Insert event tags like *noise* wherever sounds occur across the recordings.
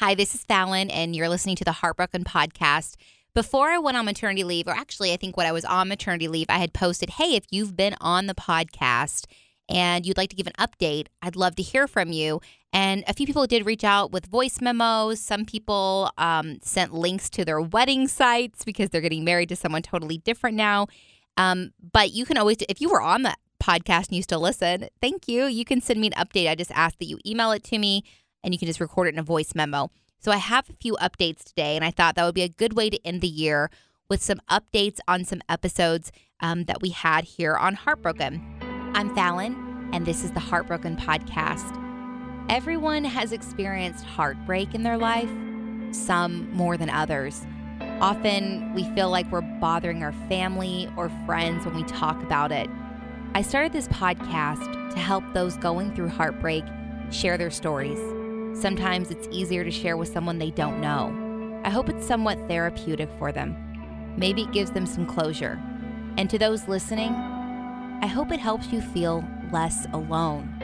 Hi, this is Fallon, and you're listening to the Heartbroken Podcast. Before I went on maternity leave, or actually, I think when I was on maternity leave, I had posted, "Hey, if you've been on the podcast." and you'd like to give an update, I'd love to hear from you. And a few people did reach out with voice memos. Some people um, sent links to their wedding sites because they're getting married to someone totally different now. Um, but you can always, if you were on the podcast and you still listen, thank you. You can send me an update. I just ask that you email it to me and you can just record it in a voice memo. So I have a few updates today, and I thought that would be a good way to end the year with some updates on some episodes um, that we had here on Heartbroken. I'm Fallon, and this is the Heartbroken Podcast. Everyone has experienced heartbreak in their life, some more than others. Often we feel like we're bothering our family or friends when we talk about it. I started this podcast to help those going through heartbreak share their stories. Sometimes it's easier to share with someone they don't know. I hope it's somewhat therapeutic for them. Maybe it gives them some closure. And to those listening, I hope it helps you feel less alone.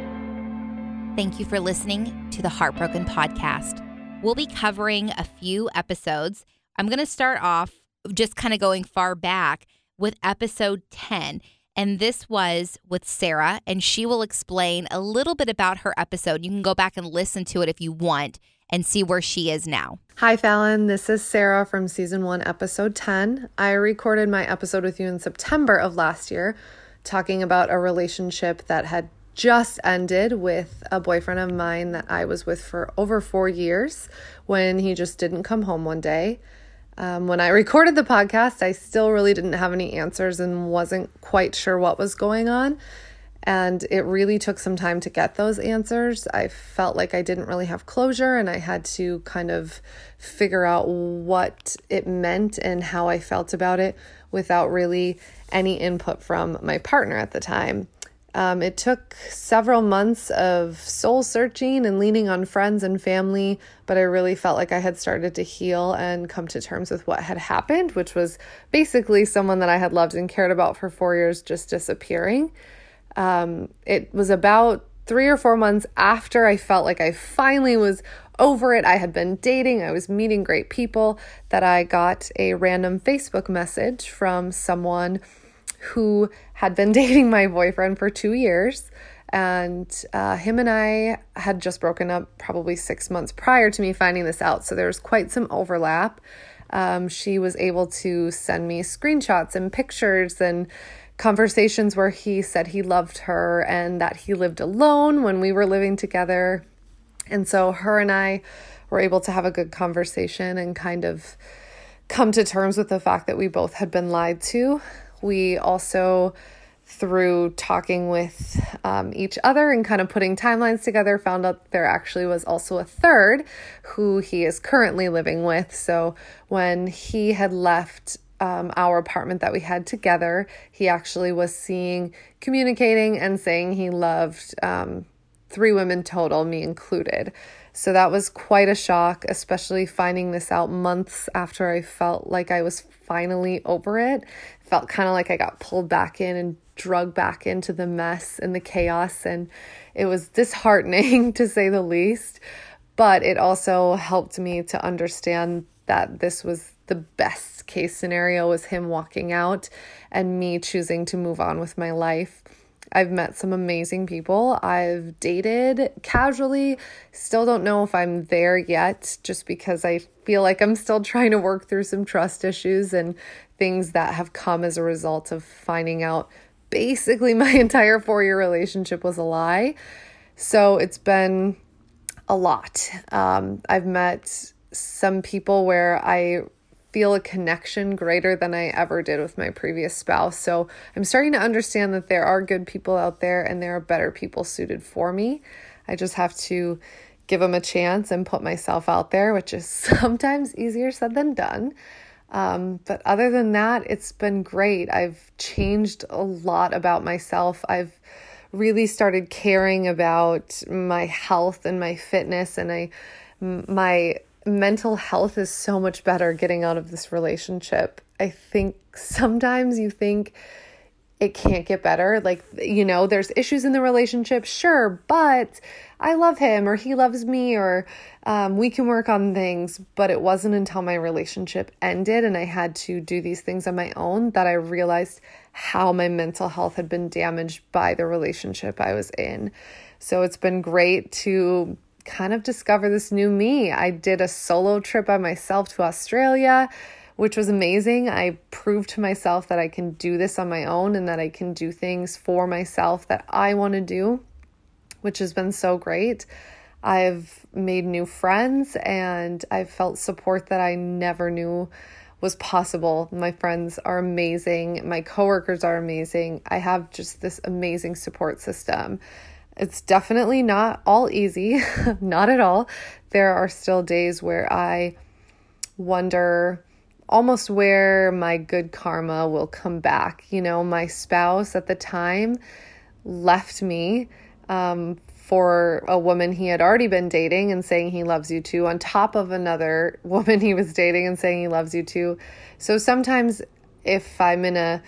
Thank you for listening to the Heartbroken Podcast. We'll be covering a few episodes. I'm going to start off just kind of going far back with episode 10. And this was with Sarah, and she will explain a little bit about her episode. You can go back and listen to it if you want and see where she is now. Hi, Fallon. This is Sarah from season one, episode 10. I recorded my episode with you in September of last year, talking about a relationship that had just ended with a boyfriend of mine that I was with for over four years when he just didn't come home one day. Um, when I recorded the podcast, I still really didn't have any answers and wasn't quite sure what was going on. And it really took some time to get those answers. I felt like I didn't really have closure and I had to kind of figure out what it meant and how I felt about it without really any input from my partner at the time. Um, it took several months of soul searching and leaning on friends and family, but I really felt like I had started to heal and come to terms with what had happened, which was basically someone that I had loved and cared about for four years just disappearing. Um, it was about three or four months after I felt like I finally was over it. I had been dating, I was meeting great people, that I got a random Facebook message from someone who had been *laughs* dating my boyfriend for two years. And uh, him and I had just broken up probably six months prior to me finding this out. So there was quite some overlap. Um, she was able to send me screenshots and pictures and conversations where he said he loved her and that he lived alone when we were living together. And so her and I were able to have a good conversation and kind of come to terms with the fact that we both had been lied to. We also, through talking with um, each other and kind of putting timelines together, found out there actually was also a third who he is currently living with. So when he had left um, our apartment that we had together, he actually was seeing, communicating, and saying he loved um, three women total, me included. So that was quite a shock, especially finding this out months after I felt like I was finally over it. Felt kind of like I got pulled back in and drug back into the mess and the chaos. And it was disheartening *laughs* to say the least. But it also helped me to understand that this was the best case scenario was him walking out and me choosing to move on with my life. I've met some amazing people. I've dated casually. Still don't know if I'm there yet, just because I feel like I'm still trying to work through some trust issues and things that have come as a result of finding out basically my *laughs* entire four year relationship was a lie. So it's been a lot. Um, I've met some people where I feel a connection greater than I ever did with my previous spouse. So I'm starting to understand that there are good people out there and there are better people suited for me. I just have to give them a chance and put myself out there, which is *laughs* sometimes easier said than done. Um, but other than that, it's been great. I've changed a lot about myself. I've really started caring about my health and my fitness, and I, my mental health is so much better getting out of this relationship. I think sometimes you think it can't get better. Like, you know, there's issues in the relationship, sure, but I love him or he loves me or um, we can work on things. But it wasn't until my relationship ended and I had to do these things on my own that I realized how my mental health had been damaged by the relationship I was in. So it's been great to kind of discover this new me. I did a solo trip by myself to Australia which was amazing. I proved to myself that I can do this on my own and that I can do things for myself that I want to do, which has been so great. I've made new friends and I've felt support that I never knew was possible. My friends are amazing. My coworkers are amazing. I have just this amazing support system. It's definitely not all easy, *laughs* not at all. There are still days where I wonder almost where my good karma will come back. You know, my spouse at the time left me um, for a woman he had already been dating and saying he loves you too, on top of another *laughs* woman he was dating and saying he loves you too. So sometimes if I'm in a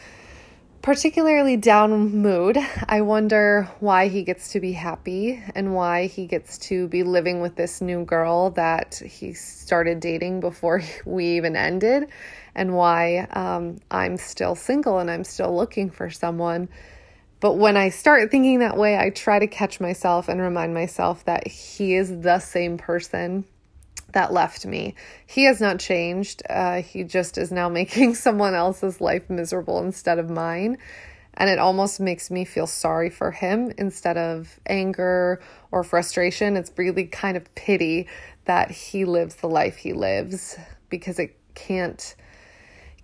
particularly down mood, I wonder why he gets to be happy and why he gets to be living with this new girl that he started dating before *laughs* we even ended, and why um, I'm still single and I'm still looking for someone. But when I start thinking that way, I try to catch myself and remind myself that he is the same person that left me. He has not changed. Uh, he just is now *laughs* making someone else's life miserable instead of mine. And it almost makes me feel sorry for him instead of anger or frustration. It's really kind of pity that he lives the life he lives because it can't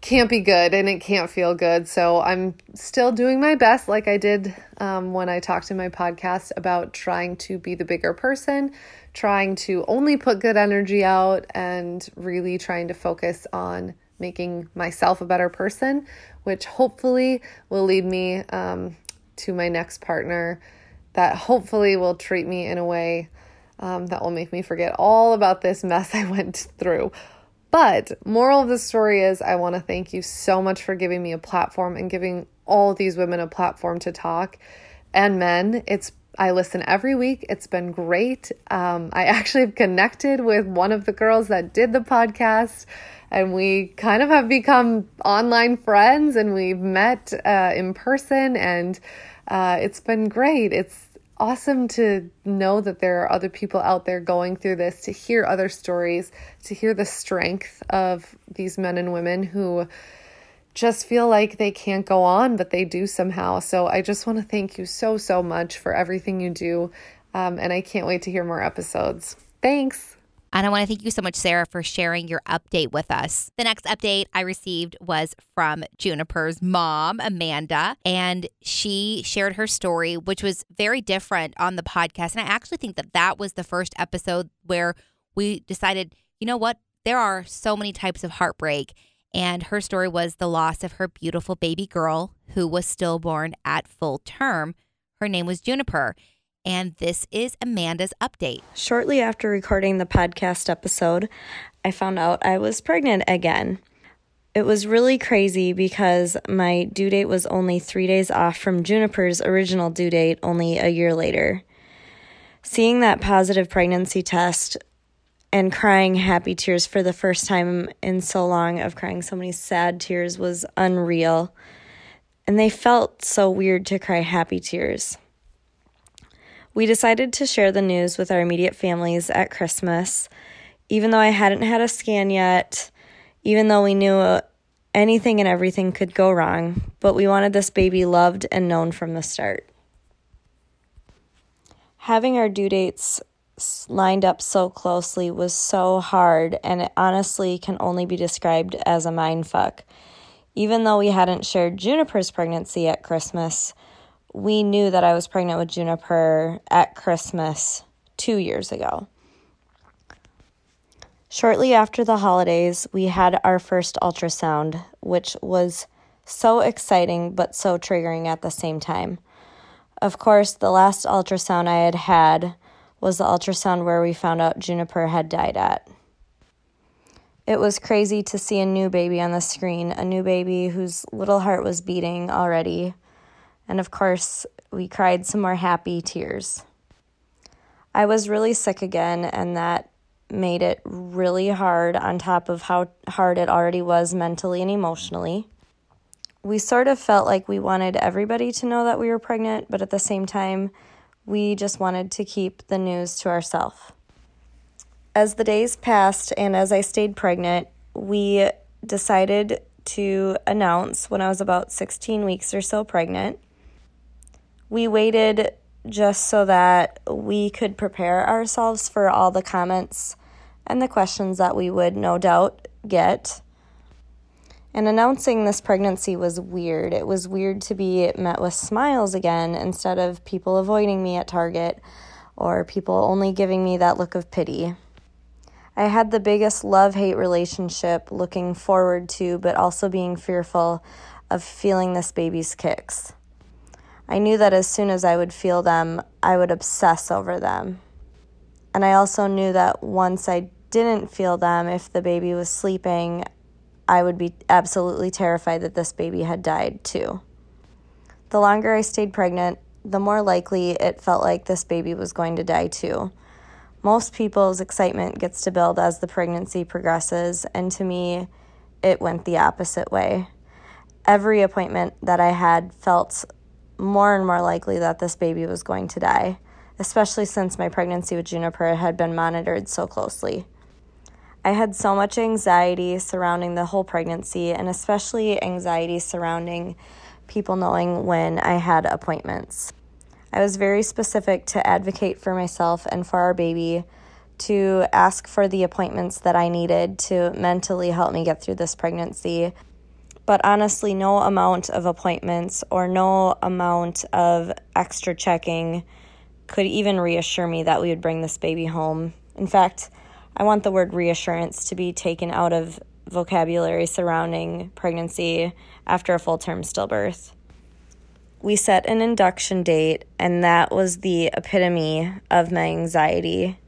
can't be good and it can't feel good. So I'm still doing my best, like I did um, when I talked in my podcast about trying to be the bigger person, trying to only put good energy out, and really trying to focus on making myself a better person, which hopefully will lead me um, to my next partner that hopefully will treat me in a way um, that will make me forget all about this mess *laughs* I went through. But moral of the story is I want to thank you so much for giving me a platform and giving all these women a platform to talk and men. It's I listen every week. It's been great. Um, I *laughs* actually have connected with one of the girls that did the podcast, and we kind of have become online friends, and we've met uh, in person, and uh, it's been great. It's awesome to know that there are other people out there going through this, to hear other stories, to hear the strength of these men and women who just feel like they can't go on, but they do somehow. So I just want to thank you so, so much for everything you do. Um, and I can't wait to hear more episodes. Thanks. And I want to thank you so much, Sarah, for sharing your update with us. The next update I received was from Juniper's mom, Amanda, and she shared her story, which was very different on the podcast. And I actually think that that was the first episode where we decided, you know what? There are so many types of heartbreak. And her story was the loss of her beautiful baby girl who was stillborn at full term. Her name was Juniper and this is Amanda's update. Shortly after recording the podcast episode, I found out I was pregnant again. It was really crazy because my due date was only three days off from Juniper's original due date, only a year later. Seeing that positive pregnancy test and crying happy tears for the first time in so long of crying so many sad tears was unreal. And they felt so weird to cry happy tears. We decided to share the news with our immediate families at Christmas, even though I hadn't had a scan yet, even though we knew anything and everything could go wrong, but we wanted this baby loved and known from the start. Having our due dates lined up so closely was so hard, and it honestly can only be described as a mind fuck. Even though we hadn't shared Juniper's pregnancy at Christmas, we knew that I was pregnant with Juniper at Christmas two years ago. Shortly after the holidays, we had our first ultrasound, which was so exciting but so triggering at the same time. Of course, the last ultrasound I had had was the ultrasound where we found out Juniper had died at. It was crazy to see a new baby on the screen, a new baby whose little heart was beating already. And of course, we cried some more happy tears. I was really sick again, and that made it really hard on top of how hard it already was mentally and emotionally. We sort of felt like we wanted everybody to know that we were pregnant, but at the same time, we just wanted to keep the news to ourselves. As the days passed and as I stayed pregnant, we decided to announce when I was about 16 weeks or so pregnant. We waited just so that we could prepare ourselves for all the comments and the questions that we would no doubt get. And announcing this pregnancy was weird. It was weird to be met with smiles again instead of people avoiding me at Target or people only giving me that look of pity. I had the biggest love hate relationship looking forward to, but also being fearful of feeling this baby's kicks. I knew that as soon as I would feel them, I would obsess over them. And I also knew that once I didn't feel them, if the baby was sleeping, I would be absolutely terrified that this baby had died too. The longer I stayed pregnant, the more likely it felt like this baby was going to die too. Most people's excitement gets to build as the pregnancy progresses, and to me, it went the opposite way. Every appointment that I had felt more and more likely that this baby was going to die, especially since my pregnancy with Juniper had been monitored so closely. I had so much anxiety surrounding the whole pregnancy, and especially anxiety surrounding people knowing when I had appointments. I was very specific to advocate for myself and for our baby, to ask for the appointments that I needed to mentally help me get through this pregnancy. But honestly, no amount of appointments or no amount of extra checking could even reassure me that we would bring this baby home. In fact, I want the word reassurance to be taken out of vocabulary surrounding pregnancy after a full term stillbirth we set an induction date, and that was the epitome of my anxiety.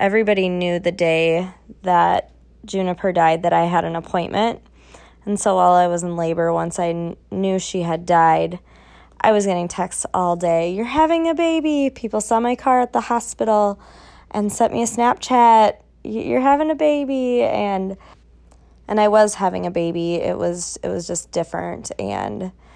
Everybody knew the day that Juniper died that I had an appointment. And so while I was in labor, once I kn- knew she had died, I was getting texts all day. You're having a baby. People saw my car at the hospital and sent me a Snapchat. You're having a baby and and I was having a baby. It was it was just different and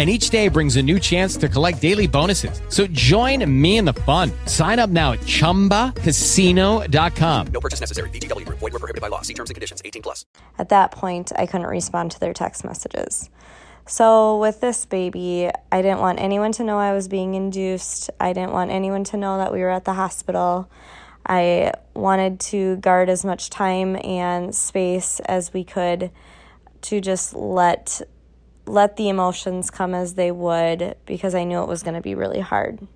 and each day brings a new chance to collect daily bonuses. So join me in the fun. Sign up now at ChumbaCasino.com. No purchase necessary. VGW. Void were prohibited by law. See terms and conditions. 18 plus. At that point, I couldn't respond to their text messages. So with this baby, I didn't want anyone to know I was being induced. I didn't want anyone to know that we were at the hospital. I wanted to guard as much time and space as we could to just let let the emotions come as they would because I knew it was going to be really hard.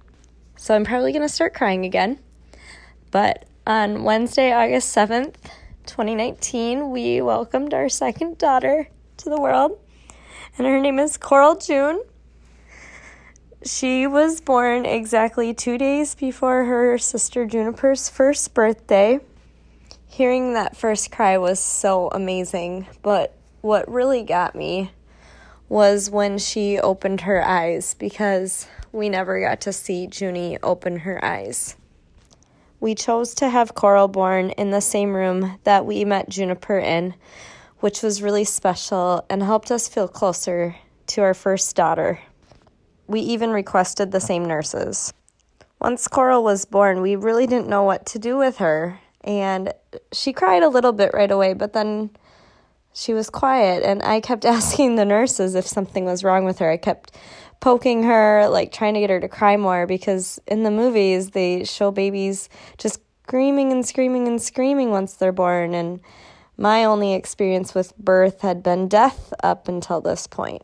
So I'm probably going to start crying again. But on Wednesday, August 7th, 2019, we welcomed our second daughter to the world, and her name is Coral June. She was born exactly two days before her sister Juniper's first birthday. Hearing that first cry was so amazing, but what really got me was when she opened her eyes because we never got to see Junie open her eyes. We chose to have Coral born in the same room that we met Juniper in, which was really special and helped us feel closer to our first daughter. We even requested the same nurses. Once Coral was born, we really didn't know what to do with her, and she cried a little bit right away, but then she was quiet and I kept *laughs* asking the nurses if something was wrong with her. I kept poking her, like trying to get her to cry more because in the movies they show babies just screaming and screaming and screaming once they're born and my only experience with birth had been death up until this point.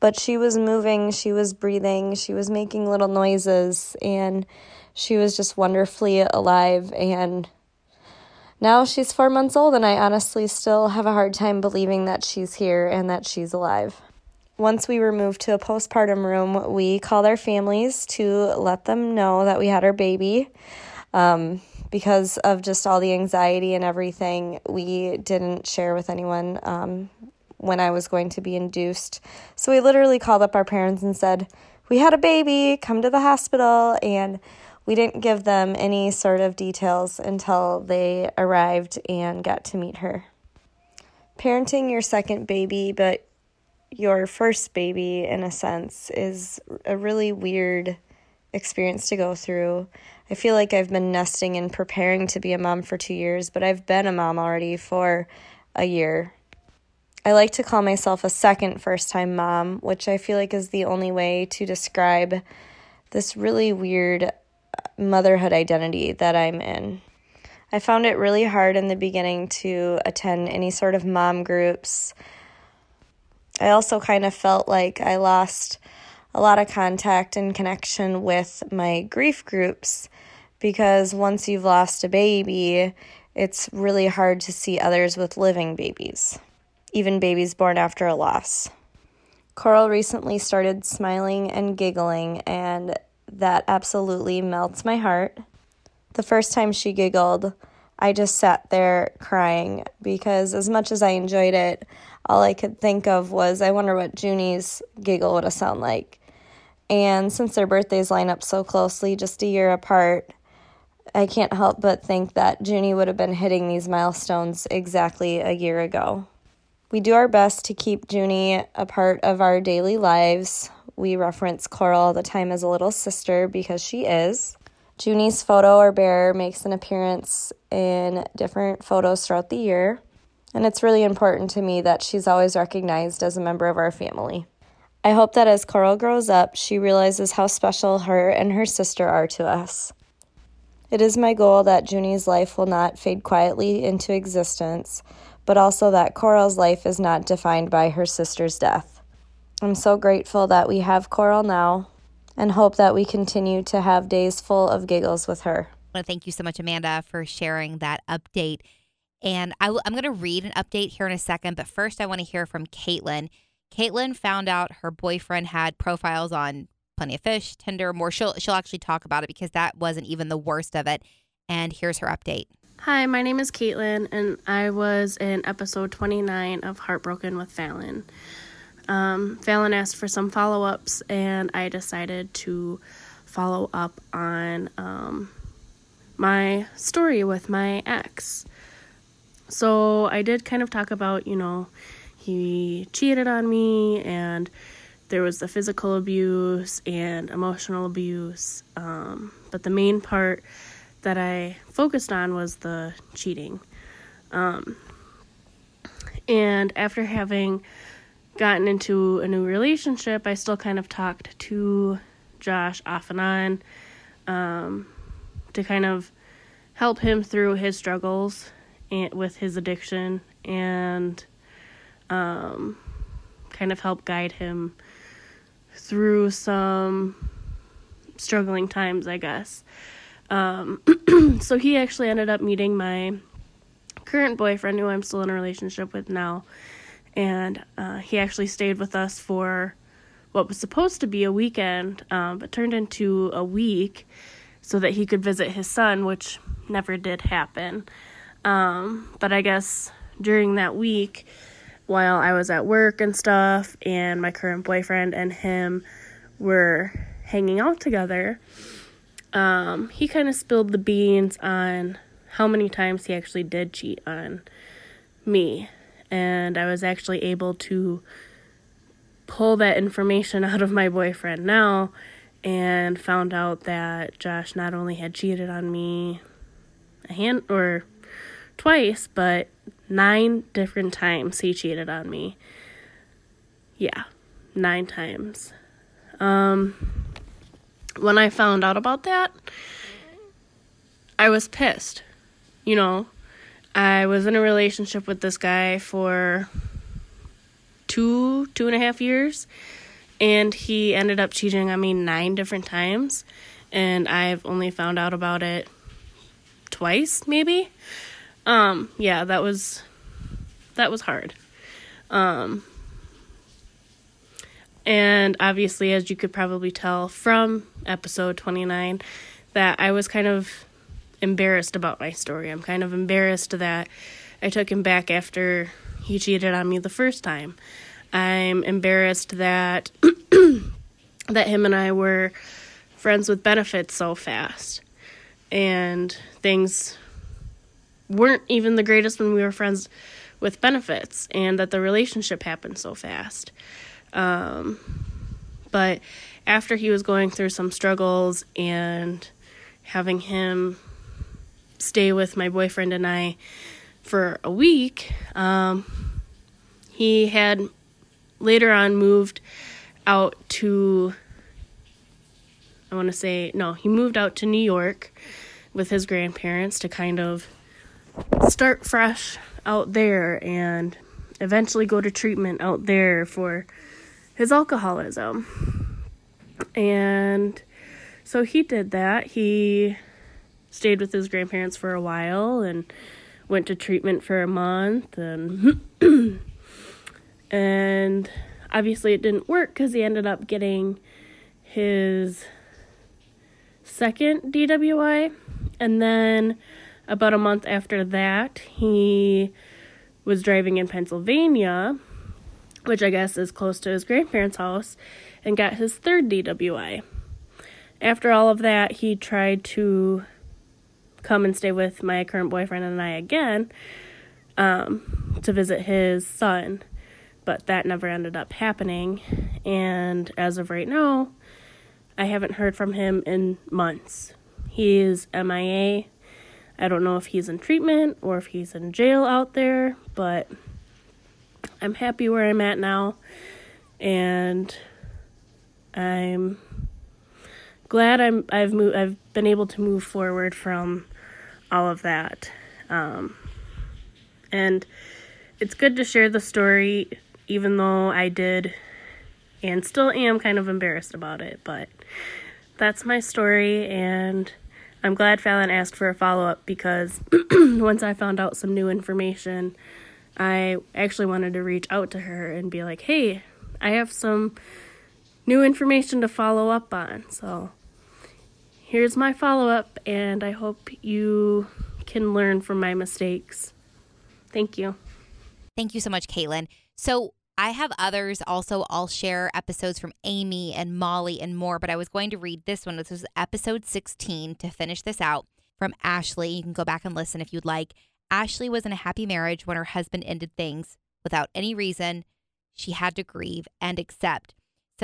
But she was moving, she was breathing, she was making little noises, and she was just wonderfully alive. And now she's four months old, and I honestly still have a hard time believing that she's here and that she's alive. Once we were moved to a postpartum room, we called our families to let them know that we had our baby. Um, because of just all the anxiety and everything, we didn't share with anyone um, when I was going to be induced. So we literally called up our parents and said, We had a baby, come to the hospital. And we didn't give them any sort of details until they arrived and got to meet her. Parenting your second baby, but your first baby, in a sense, is a really weird experience to go through. I feel like I've been nesting and preparing to be a mom for two years, but I've been a mom already for a year. I like to call myself a second first time mom, which I feel like is the only way to describe this really weird motherhood identity that I'm in. I found it really hard in the beginning to attend any sort of mom groups. I also kind of felt like I lost a lot of contact and connection with my grief groups because once you've lost a baby, it's really hard to see others with living babies, even babies born after a loss. Coral recently started smiling and giggling, and that absolutely melts my heart. The first time she giggled, I just sat there crying because, as much as I enjoyed it, all I could think of was, I wonder what Junie's giggle would have sounded like. And since their birthdays line up so closely, just a year apart, I can't help but think that Junie would have been hitting these milestones exactly a year ago. We do our best to keep Junie a part of our daily lives. We reference Coral all the time as a little sister because she is. Junie's photo or bearer makes an appearance in different photos throughout the year, and it's really important to me that she's always recognized as a member of our family. I hope that as Coral grows up, she realizes how special her and her sister are to us. It is my goal that Junie's life will not fade quietly into existence, but also that Coral's life is not defined by her sister's death. I'm so grateful that we have Coral now and hope that we continue to have days full of giggles with her. I want to thank you so much, Amanda, for sharing that update. And I w- I'm going to read an update here in a second, but first I want to hear from Caitlin. Caitlin found out her boyfriend had profiles on Plenty of Fish, Tinder, more. She'll she'll actually talk about it because that wasn't even the worst of it. And here's her update. Hi, my name is Caitlin, and I was in episode 29 of Heartbroken with Fallon. Um, Fallon asked for some follow ups, and I decided to follow up on um, my story with my ex. So I did kind of talk about, you know, he cheated on me, and there was the physical abuse and emotional abuse. Um, but the main part that I focused on was the cheating. Um, and after having gotten into a new relationship, I still kind of talked to Josh off and on um, to kind of help him through his struggles and, with his addiction and um, kind of help guide him through some struggling times, I guess. Um, *clears throat* so he actually ended up meeting my current boyfriend, who I'm still in a relationship with now and uh, he actually stayed with us for what was supposed to be a weekend, um, but turned into a week so that he could visit his son, which never did happen. Um, but I guess during that week, while I was at work and stuff, and my current boyfriend and him were hanging out together, um, he kind of spilled the beans on how many times he actually did cheat on me and I was actually able to pull that information *laughs* out of my boyfriend now and found out that Josh not only had cheated on me a hand or twice, but nine different times he cheated on me. Yeah, nine times. Um, when I found out about that, I was pissed. You know, I was in a relationship with this guy for two, two and a half years, and he ended up cheating on me nine different times, and I've only found out about it twice, maybe. Um, yeah, that was that was hard. Um, and obviously, as you could probably tell from episode 29, that I was kind of embarrassed about my story. I'm kind of embarrassed that I took him back after he cheated on me the first time. I'm embarrassed that *clears throat* that him and I were friends with benefits so fast. And things weren't even the greatest when we were friends with benefits and that the relationship happened so fast. Um, but after he was going through some struggles and having him stay with my boyfriend and I for a week, um, he had later on moved out to, I want to say, no, he moved out to New York with his grandparents to kind of start fresh out there and eventually go to treatment out there for his alcoholism. And so he did that. He stayed with his grandparents for a while and went to treatment for a month and *clears throat* and obviously it didn't work cuz he ended up getting his second DWI and then about a month after that he was driving in Pennsylvania which I guess is close to his grandparents' house, and got his third DWI. After all of that, he tried to come and stay with my current boyfriend and I again um, to visit his son, but that never ended up happening. And as of right now, I haven't heard from him in months. He is MIA. I don't know if he's in treatment or if he's in jail out there, but I'm happy where I'm at now, and I'm glad I'm I've moved I've been able to move forward from all of that. Um, and it's good to share the story, even though I did and still am kind of embarrassed about it. But that's my story, and I'm glad Fallon asked for a follow up because *clears throat* once I found out some new information, I actually wanted to reach out to her and be like, hey, I have some new information to follow up on. So here's my follow up, and I hope you can learn from my mistakes. Thank you. Thank you so much, Caitlin. So I have others also. I'll share episodes from Amy and Molly and more, but I was going to read this one. This was episode 16 to finish this out from Ashley. You can go back and listen if you'd like. Ashley was in a happy marriage when her husband ended things without any reason. She had to grieve and accept.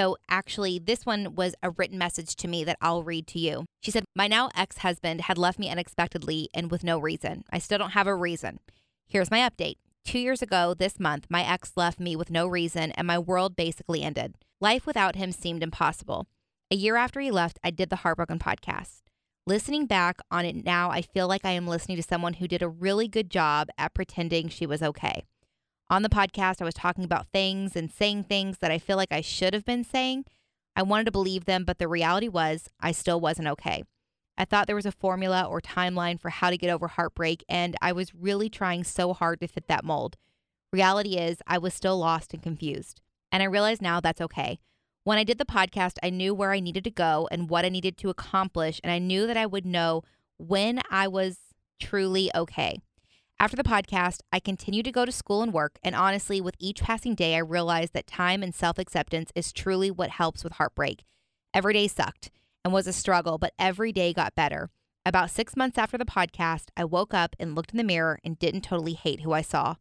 So, actually, this one was a written message to me that I'll read to you. She said, My now ex husband had left me unexpectedly and with no reason. I still don't have a reason. Here's my update. Two years ago this month, my ex left me with no reason and my world basically ended. Life without him seemed impossible. A year after he left, I did the Heartbroken podcast. Listening back on it now, I feel like I am listening to someone who did a really good job at pretending she was okay. On the podcast, I was talking about things and saying things that I feel like I should have been saying. I wanted to believe them, but the reality was I still wasn't okay. I thought there was a formula or timeline for how to get over heartbreak, and I was really trying so hard to fit that mold. Reality is, I was still lost and confused. And I realize now that's okay. When I did the podcast, I knew where I needed to go and what I needed to accomplish, and I knew that I would know when I was truly okay. After the podcast, I continued to go to school and work, and honestly, with each passing day, I realized that time and self acceptance is truly what helps with heartbreak. Every day sucked and was a struggle, but every day got better. About six months after the podcast, I woke up and looked in the mirror and didn't totally hate who I saw.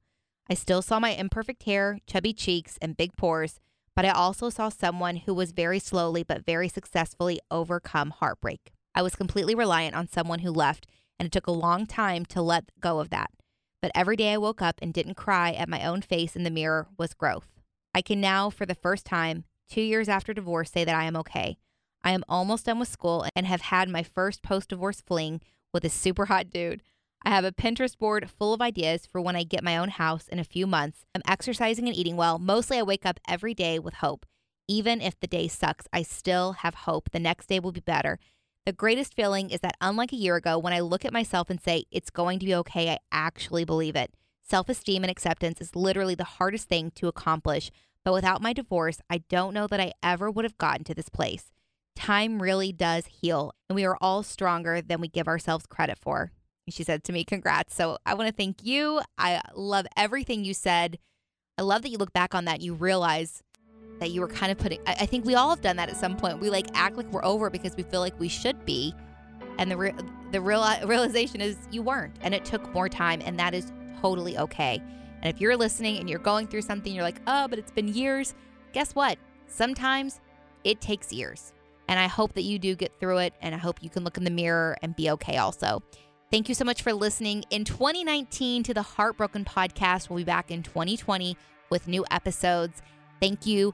I still saw my imperfect hair, chubby cheeks, and big pores, but I also saw someone who was very slowly but very successfully overcome heartbreak. I was completely reliant on someone who left, and it took a long time to let go of that. But every day I woke up and didn't cry at my own face in the mirror was growth. I can now, for the first time, two years after divorce, say that I am okay. I am almost done with school and have had my first post divorce fling with a super hot dude. I have a Pinterest board full of ideas for when I get my own house in a few months. I'm exercising and eating well. Mostly, I wake up every day with hope. Even if the day sucks, I still have hope the next day will be better. The greatest feeling is that, unlike a year ago, when I look at myself and say, it's going to be okay, I actually believe it. Self esteem and acceptance is literally the hardest thing to accomplish. But without my divorce, I don't know that I ever would have gotten to this place. Time really does heal, and we are all stronger than we give ourselves credit for. She said to me, Congrats. So I want to thank you. I love everything you said. I love that you look back on that and you realize that you were kind of putting, I think we all have done that at some point. We like act like we're over because we feel like we should be. And the, re- the real *laughs* realization is you weren't. And it took more time, and that is totally okay. And if you're listening and you're going through something, you're like, oh, but it's been years. Guess what? Sometimes it takes years. And I hope that you do get through it. And I hope you can look in the mirror and be okay also. Thank you so much for listening in 2019 to the Heartbroken Podcast. We'll be back in 2020 with new episodes. Thank you.